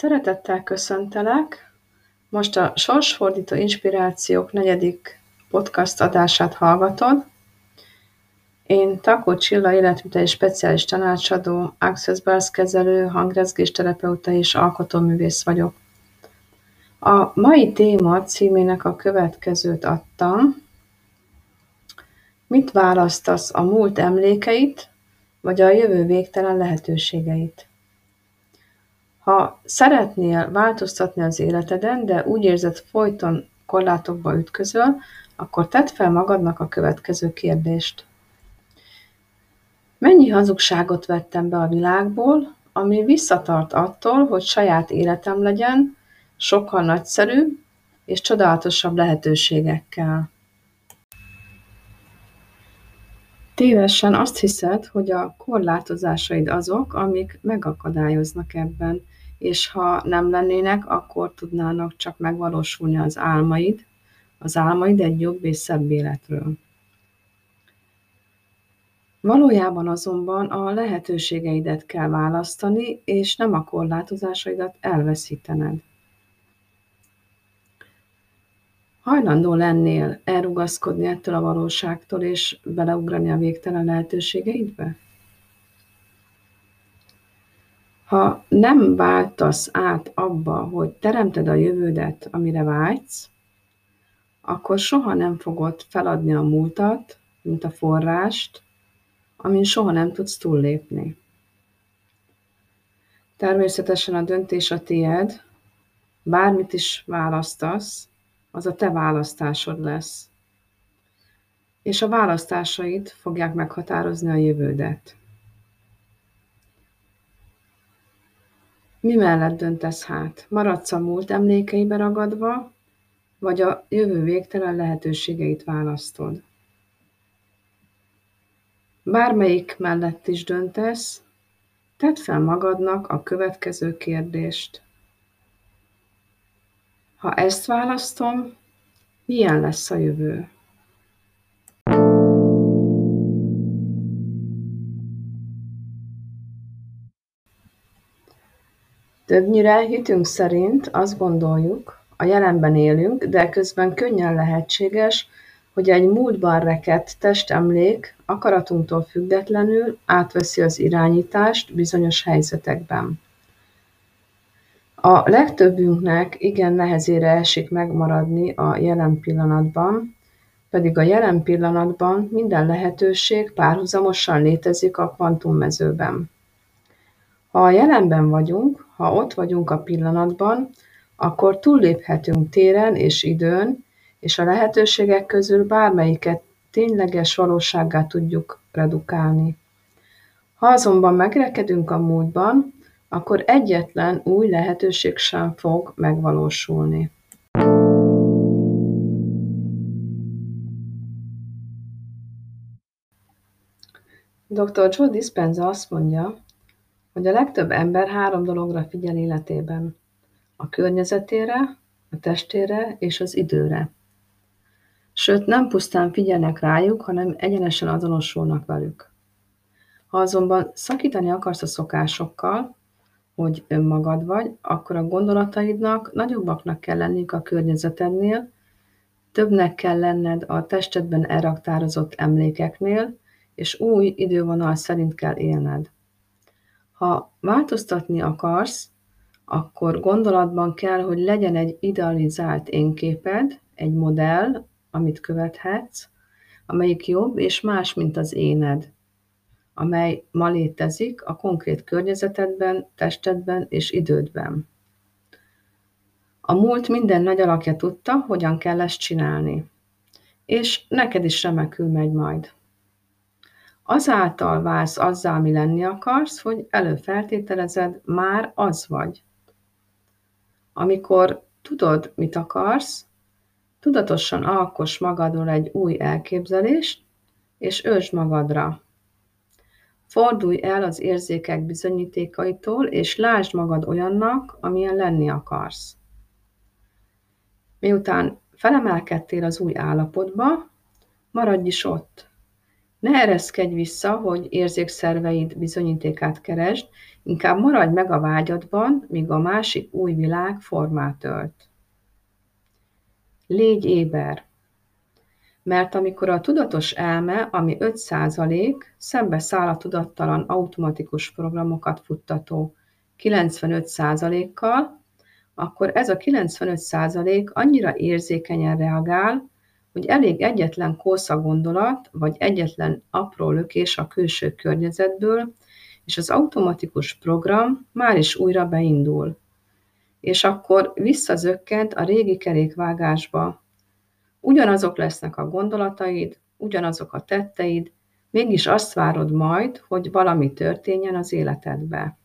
Szeretettel köszöntelek! Most a Sorsfordító Inspirációk negyedik podcast adását hallgatod. Én Takó Csilla, életviteli speciális tanácsadó, Access Bars kezelő, hangrezgés terapeuta és alkotóművész vagyok. A mai téma címének a következőt adtam. Mit választasz, a múlt emlékeit, vagy a jövő végtelen lehetőségeit? Ha szeretnél változtatni az életeden, de úgy érzed folyton korlátokba ütközöl, akkor tedd fel magadnak a következő kérdést. Mennyi hazugságot vettem be a világból, ami visszatart attól, hogy saját életem legyen, sokkal nagyszerűbb és csodálatosabb lehetőségekkel. Tévesen azt hiszed, hogy a korlátozásaid azok, amik megakadályoznak ebben, és ha nem lennének, akkor tudnának csak megvalósulni az álmaid, az álmaid egy jobb és szebb életről. Valójában azonban a lehetőségeidet kell választani, és nem a korlátozásaidat elveszítened. Hajlandó lennél elrugaszkodni ettől a valóságtól, és beleugrani a végtelen lehetőségeidbe? Ha nem váltasz át abba, hogy teremted a jövődet, amire vágysz, akkor soha nem fogod feladni a múltat, mint a forrást, amin soha nem tudsz túllépni. Természetesen a döntés a tied, bármit is választasz, az a te választásod lesz. És a választásaid fogják meghatározni a jövődet. Mi mellett döntesz hát? Maradsz a múlt emlékeibe ragadva, vagy a jövő végtelen lehetőségeit választod? Bármelyik mellett is döntesz, tedd fel magadnak a következő kérdést. Ha ezt választom, milyen lesz a jövő? Többnyire hitünk szerint azt gondoljuk, a jelenben élünk, de közben könnyen lehetséges, hogy egy múltban rekedt testemlék akaratunktól függetlenül átveszi az irányítást bizonyos helyzetekben. A legtöbbünknek igen nehezére esik megmaradni a jelen pillanatban, pedig a jelen pillanatban minden lehetőség párhuzamosan létezik a kvantummezőben. Ha a jelenben vagyunk, ha ott vagyunk a pillanatban, akkor túlléphetünk téren és időn, és a lehetőségek közül bármelyiket tényleges valósággá tudjuk redukálni. Ha azonban megrekedünk a múltban, akkor egyetlen új lehetőség sem fog megvalósulni. Dr. Joe Dispenza azt mondja, hogy a legtöbb ember három dologra figyel életében. A környezetére, a testére és az időre. Sőt, nem pusztán figyelnek rájuk, hanem egyenesen azonosulnak velük. Ha azonban szakítani akarsz a szokásokkal, hogy önmagad vagy, akkor a gondolataidnak nagyobbaknak kell lenniük a környezetednél, többnek kell lenned a testedben elraktározott emlékeknél, és új idővonal szerint kell élned. Ha változtatni akarsz, akkor gondolatban kell, hogy legyen egy idealizált énképed, egy modell, amit követhetsz, amelyik jobb és más, mint az éned amely ma létezik a konkrét környezetedben, testedben és idődben. A múlt minden nagy alakja tudta, hogyan kell ezt csinálni. És neked is remekül megy majd. Azáltal válsz azzá, ami lenni akarsz, hogy előfeltételezed, már az vagy. Amikor tudod, mit akarsz, tudatosan alkos magadról egy új elképzelést, és ősd magadra. Fordulj el az érzékek bizonyítékaitól, és lásd magad olyannak, amilyen lenni akarsz. Miután felemelkedtél az új állapotba, maradj is ott, Ne ereszkedj vissza, hogy érzékszerveid bizonyítékát keresd, inkább maradj meg a vágyadban, míg a másik új világ formát ölt. Légy éber! Mert amikor a tudatos elme, ami 5%, szembe száll a tudattalan automatikus programokat futtató 95%-kal, akkor ez a 95% annyira érzékenyen reagál, hogy elég egyetlen kósza gondolat, vagy egyetlen apró lökés a külső környezetből, és az automatikus program már is újra beindul. És akkor visszazökkent a régi kerékvágásba. Ugyanazok lesznek a gondolataid, ugyanazok a tetteid, mégis azt várod majd, hogy valami történjen az életedbe.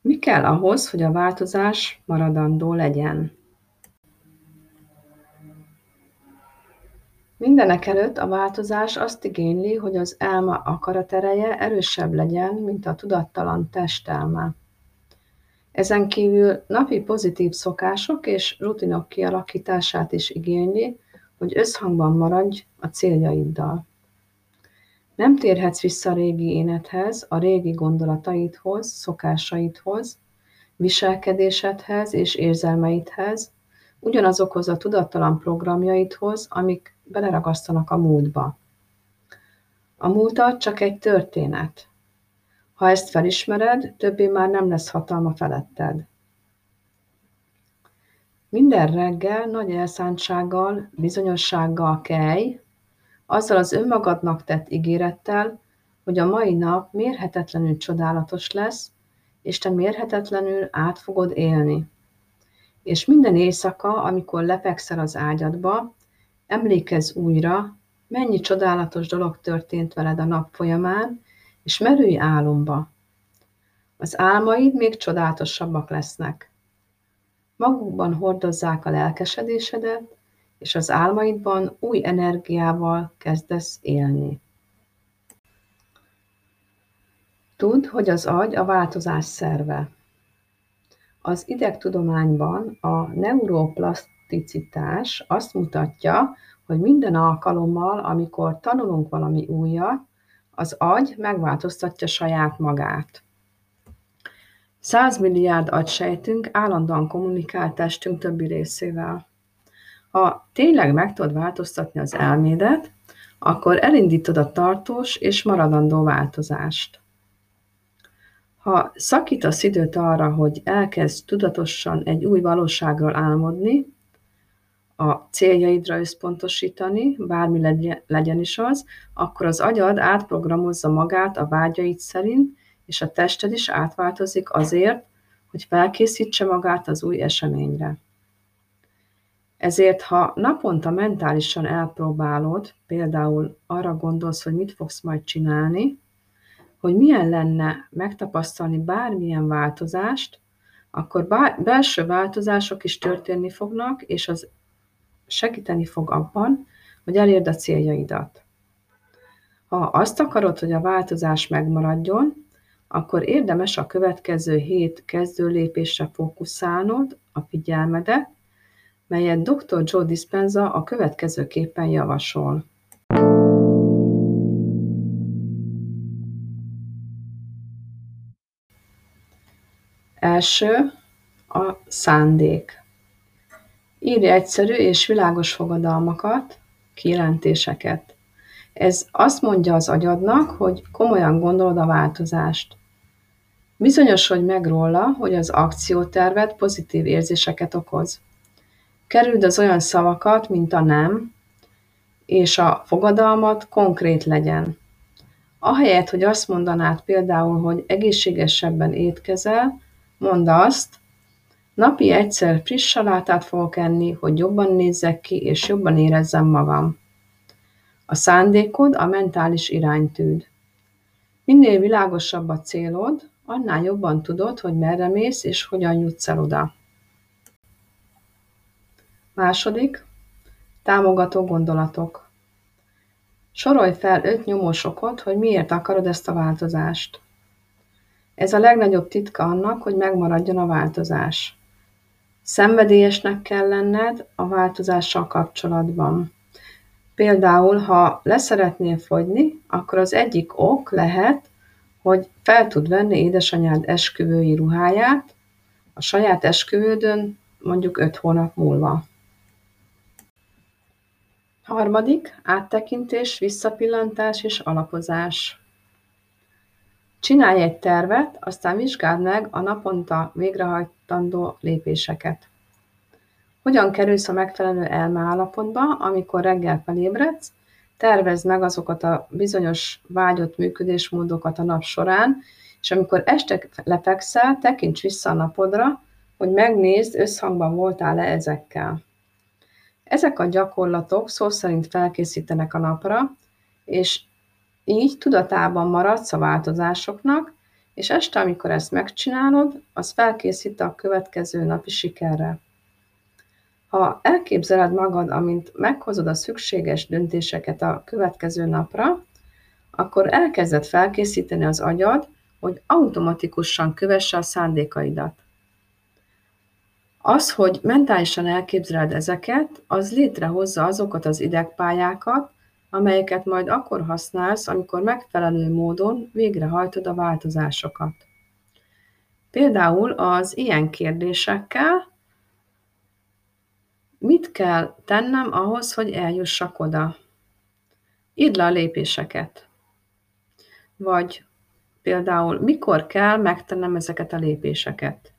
Mi kell ahhoz, hogy a változás maradandó legyen? Mindenekelőtt a változás azt igényli, hogy az elma akaratereje erősebb legyen, mint a tudattalan testelme. Ezen kívül napi pozitív szokások és rutinok kialakítását is igényli, hogy összhangban maradj a céljaiddal. Nem térhetsz vissza a régi énedhez, a régi gondolataidhoz, szokásaidhoz, viselkedésedhez és érzelmeidhez, ugyanazokhoz a tudattalan programjaidhoz, amik beleragasztanak a múltba. A múltat csak egy történet. Ha ezt felismered, többé már nem lesz hatalma feletted. Minden reggel nagy elszántsággal, bizonyossággal kelj, azzal az önmagadnak tett ígérettel, hogy a mai nap mérhetetlenül csodálatos lesz, és te mérhetetlenül át fogod élni. És minden éjszaka, amikor lefekszel az ágyadba, emlékezz újra, mennyi csodálatos dolog történt veled a nap folyamán, és merülj álomba. Az álmaid még csodálatosabbak lesznek. Magukban hordozzák a lelkesedésedet, és az álmaidban új energiával kezdesz élni. Tudd, hogy az agy a változás szerve. Az idegtudományban a neuroplaszticitás azt mutatja, hogy minden alkalommal, amikor tanulunk valami újat, az agy megváltoztatja saját magát. 100 milliárd agysejtünk állandóan kommunikál testünk többi részével. Ha tényleg meg tudod változtatni az elmédet, akkor elindítod a tartós és maradandó változást. Ha szakítasz időt arra, hogy elkezd tudatosan egy új valóságról álmodni, a céljaidra összpontosítani, bármi legyen is az, akkor az agyad átprogramozza magát a vágyaid szerint, és a tested is átváltozik azért, hogy felkészítse magát az új eseményre. Ezért, ha naponta mentálisan elpróbálod, például arra gondolsz, hogy mit fogsz majd csinálni, hogy milyen lenne megtapasztalni bármilyen változást, akkor belső változások is történni fognak, és az segíteni fog abban, hogy elérd a céljaidat. Ha azt akarod, hogy a változás megmaradjon, akkor érdemes a következő hét kezdő lépésre fókuszálnod a figyelmedet, melyet dr. Joe Dispenza a következőképpen javasol. Első a szándék. Írj egyszerű és világos fogadalmakat, kijelentéseket. Ez azt mondja az agyadnak, hogy komolyan gondolod a változást. Bizonyosodj meg róla, hogy az akcióterved pozitív érzéseket okoz. Kerüld az olyan szavakat, mint a nem, és a fogadalmat konkrét legyen. Ahelyett, hogy azt mondanád például, hogy egészségesebben étkezel, mondd azt, napi egyszer friss salátát fogok enni, hogy jobban nézzek ki, és jobban érezzem magam. A szándékod a mentális iránytűd. Minél világosabb a célod, annál jobban tudod, hogy merre mész és hogyan jutsz el oda. Második, támogató gondolatok. Sorolj fel öt nyomósokot, hogy miért akarod ezt a változást. Ez a legnagyobb titka annak, hogy megmaradjon a változás. Szenvedélyesnek kell lenned a változással kapcsolatban. Például, ha leszeretnél fogyni, akkor az egyik ok lehet, hogy fel tud venni édesanyád esküvői ruháját a saját esküvődön mondjuk öt hónap múlva. Harmadik, áttekintés, visszapillantás és alapozás. Csinálj egy tervet, aztán vizsgáld meg a naponta végrehajtandó lépéseket. Hogyan kerülsz a megfelelő elmeállapotba, amikor reggel felébredsz, tervezd meg azokat a bizonyos vágyott működésmódokat a nap során, és amikor este lefekszel, tekints vissza a napodra, hogy megnézd, összhangban voltál-e ezekkel. Ezek a gyakorlatok szó szerint felkészítenek a napra, és így tudatában maradsz a változásoknak, és este, amikor ezt megcsinálod, az felkészít a következő napi sikerre. Ha elképzeled magad, amint meghozod a szükséges döntéseket a következő napra, akkor elkezded felkészíteni az agyad, hogy automatikusan kövesse a szándékaidat. Az, hogy mentálisan elképzeled ezeket, az létrehozza azokat az idegpályákat, amelyeket majd akkor használsz, amikor megfelelő módon végrehajtod a változásokat. Például az ilyen kérdésekkel, mit kell tennem ahhoz, hogy eljussak oda? Írd le a lépéseket. Vagy például, mikor kell megtennem ezeket a lépéseket?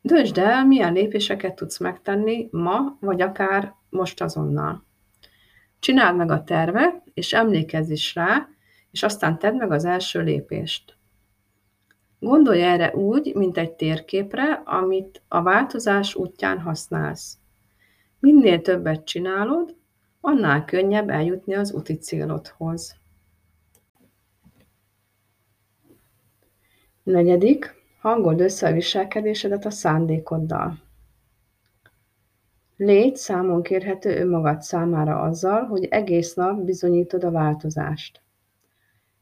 Döntsd el, milyen lépéseket tudsz megtenni ma, vagy akár most azonnal. Csináld meg a tervet, és emlékezz is rá, és aztán tedd meg az első lépést. Gondolj erre úgy, mint egy térképre, amit a változás útján használsz. Minél többet csinálod, annál könnyebb eljutni az úti célodhoz. Negyedik, hangold össze a viselkedésedet a szándékoddal. Légy számon kérhető önmagad számára azzal, hogy egész nap bizonyítod a változást.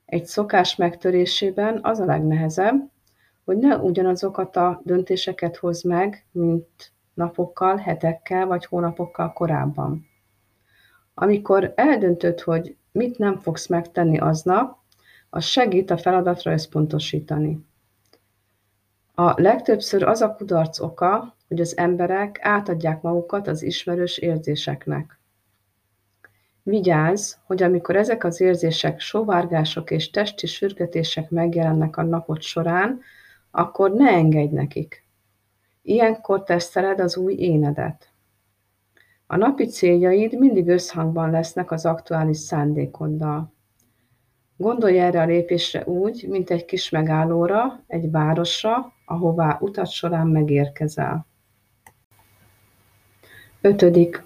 Egy szokás megtörésében az a legnehezebb, hogy ne ugyanazokat a döntéseket hoz meg, mint napokkal, hetekkel vagy hónapokkal korábban. Amikor eldöntöd, hogy mit nem fogsz megtenni aznap, az segít a feladatra összpontosítani. A legtöbbször az a kudarc oka, hogy az emberek átadják magukat az ismerős érzéseknek. Vigyázz, hogy amikor ezek az érzések, sóvárgások és testi sürgetések megjelennek a napot során, akkor ne engedj nekik. Ilyenkor teszteled az új énedet. A napi céljaid mindig összhangban lesznek az aktuális szándékoddal. Gondolj erre a lépésre úgy, mint egy kis megállóra, egy városra, ahová utat során megérkezel. Ötödik.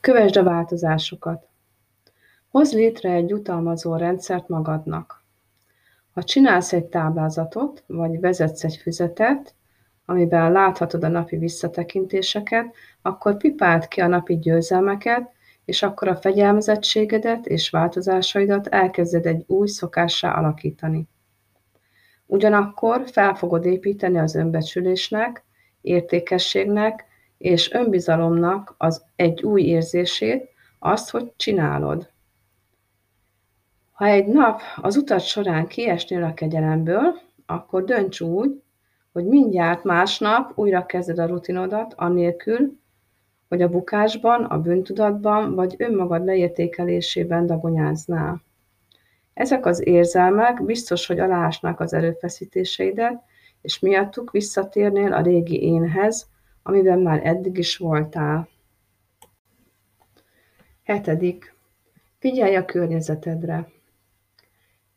Kövesd a változásokat. Hozz létre egy jutalmazó rendszert magadnak. Ha csinálsz egy táblázatot, vagy vezetsz egy füzetet, amiben láthatod a napi visszatekintéseket, akkor pipáld ki a napi győzelmeket, és akkor a fegyelmezettségedet és változásaidat elkezded egy új szokássá alakítani. Ugyanakkor fel fogod építeni az önbecsülésnek, értékességnek és önbizalomnak az egy új érzését, azt, hogy csinálod. Ha egy nap az utat során kiesnél a kegyelemből, akkor dönts úgy, hogy mindjárt másnap újra kezded a rutinodat, anélkül, hogy a bukásban, a bűntudatban vagy önmagad leértékelésében dagonyáznál. Ezek az érzelmek biztos, hogy alásnak az erőfeszítéseidet, és miattuk visszatérnél a régi énhez, amiben már eddig is voltál. Hetedik. Figyelj a környezetedre.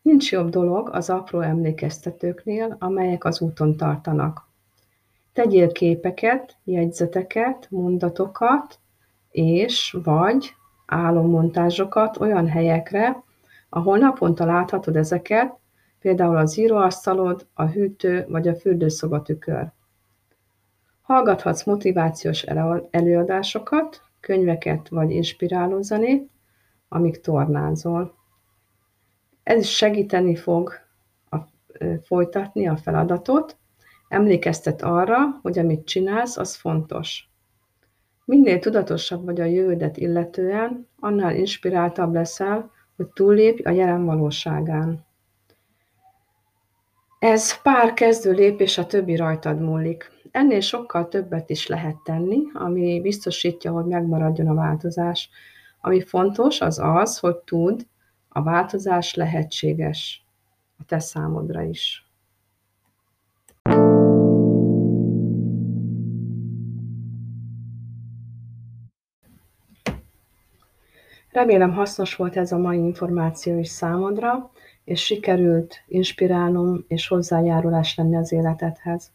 Nincs jobb dolog az apró emlékeztetőknél, amelyek az úton tartanak. Tegyél képeket, jegyzeteket, mondatokat és vagy álommontázsokat olyan helyekre, ahol naponta láthatod ezeket, például az íróasztalod, a hűtő vagy a fürdőszoba tükör. Hallgathatsz motivációs előadásokat, könyveket vagy inspiráló zenét, amíg tornázol. Ez is segíteni fog a, folytatni a feladatot, emlékeztet arra, hogy amit csinálsz, az fontos. Minél tudatosabb vagy a jövődet illetően, annál inspiráltabb leszel, hogy túllépj a jelen valóságán. Ez pár kezdő lépés, a többi rajtad múlik. Ennél sokkal többet is lehet tenni, ami biztosítja, hogy megmaradjon a változás. Ami fontos, az az, hogy tudd, a változás lehetséges a te számodra is. Remélem hasznos volt ez a mai információ is számodra, és sikerült inspirálnom és hozzájárulás lenni az életedhez.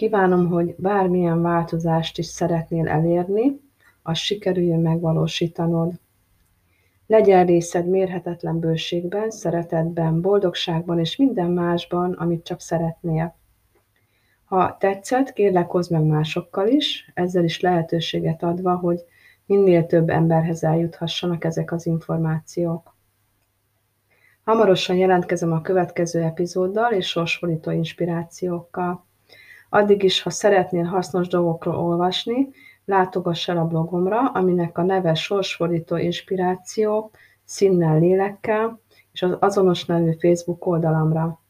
Kívánom, hogy bármilyen változást is szeretnél elérni, az sikerüljön megvalósítanod. Legyen részed mérhetetlen bőségben, szeretetben, boldogságban és minden másban, amit csak szeretnél. Ha tetszett, kérlek hozd meg másokkal is, ezzel is lehetőséget adva, hogy minél több emberhez eljuthassanak ezek az információk. Hamarosan jelentkezem a következő epizóddal és sorsfordító inspirációkkal. Addig is, ha szeretnél hasznos dolgokról olvasni, látogass el a blogomra, aminek a neve Sorsfordító Inspirációk színnel, lélekkel, és az azonos nevű Facebook oldalamra.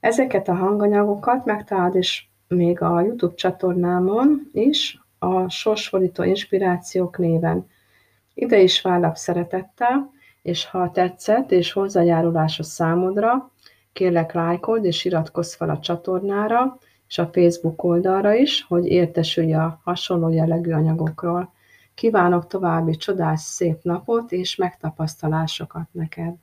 Ezeket a hanganyagokat megtalálod is még a YouTube csatornámon is, a Sorsfordító Inspirációk néven. Ide is várlak szeretettel, és ha tetszett és hozzájárulás a számodra, kérlek lájkold és iratkozz fel a csatornára, és a Facebook oldalra is, hogy értesülj a hasonló jellegű anyagokról. Kívánok további csodás szép napot és megtapasztalásokat neked!